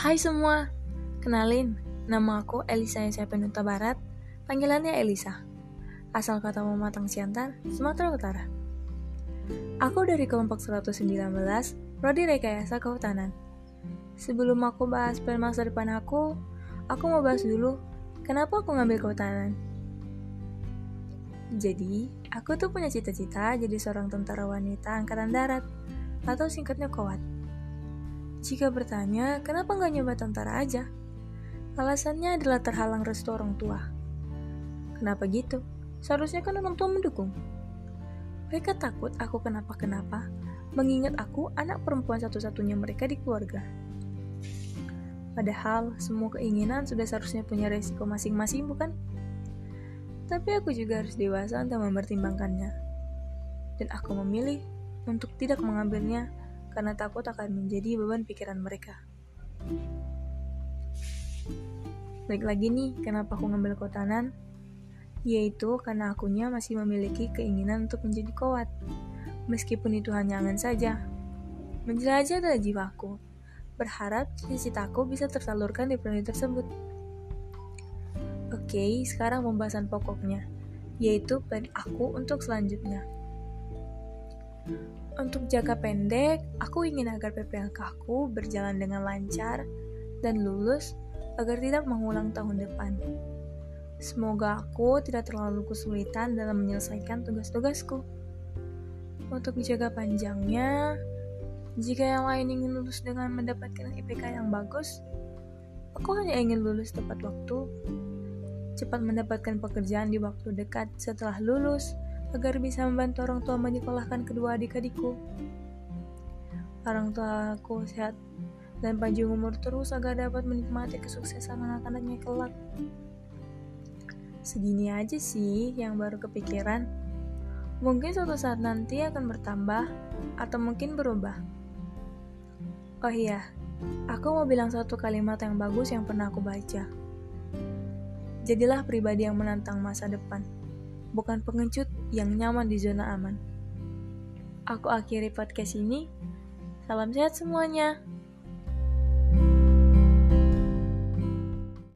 Hai semua, kenalin, nama aku Elisa Penuta Barat, panggilannya Elisa. Asal kata Mematang Siantar, Sumatera Utara. Aku dari kelompok 119, Prodi Rekayasa Kehutanan. Sebelum aku bahas plan masa depan aku, aku mau bahas dulu kenapa aku ngambil kehutanan. Jadi, aku tuh punya cita-cita jadi seorang tentara wanita angkatan darat, atau singkatnya kowat. Jika bertanya, kenapa nggak nyoba tentara aja? Alasannya adalah terhalang restu orang tua. Kenapa gitu? Seharusnya kan orang tua mendukung. Mereka takut aku kenapa-kenapa, mengingat aku anak perempuan satu-satunya mereka di keluarga. Padahal semua keinginan sudah seharusnya punya resiko masing-masing, bukan? Tapi aku juga harus dewasa untuk mempertimbangkannya. Dan aku memilih untuk tidak mengambilnya karena takut akan menjadi beban pikiran mereka. Baik lagi nih, kenapa aku ngambil kotanan? Yaitu karena akunya masih memiliki keinginan untuk menjadi kuat. Meskipun itu hanya angan saja. Menjelajah dari jiwaku. Berharap cita-citaku bisa tersalurkan di planet tersebut. Oke, sekarang pembahasan pokoknya, yaitu plan aku untuk selanjutnya. Untuk jangka pendek, aku ingin agar PPLK aku berjalan dengan lancar dan lulus agar tidak mengulang tahun depan. Semoga aku tidak terlalu kesulitan dalam menyelesaikan tugas-tugasku. Untuk jangka panjangnya, jika yang lain ingin lulus dengan mendapatkan IPK yang bagus, aku hanya ingin lulus tepat waktu, cepat mendapatkan pekerjaan di waktu dekat setelah lulus, agar bisa membantu orang tua menyekolahkan kedua adik-adikku. Orang tua aku sehat dan panjang umur terus agar dapat menikmati kesuksesan anak-anaknya kelak. Segini aja sih yang baru kepikiran. Mungkin suatu saat nanti akan bertambah atau mungkin berubah. Oh iya, aku mau bilang satu kalimat yang bagus yang pernah aku baca. Jadilah pribadi yang menantang masa depan bukan pengecut yang nyaman di zona aman. Aku akhiri podcast ini. Salam sehat semuanya.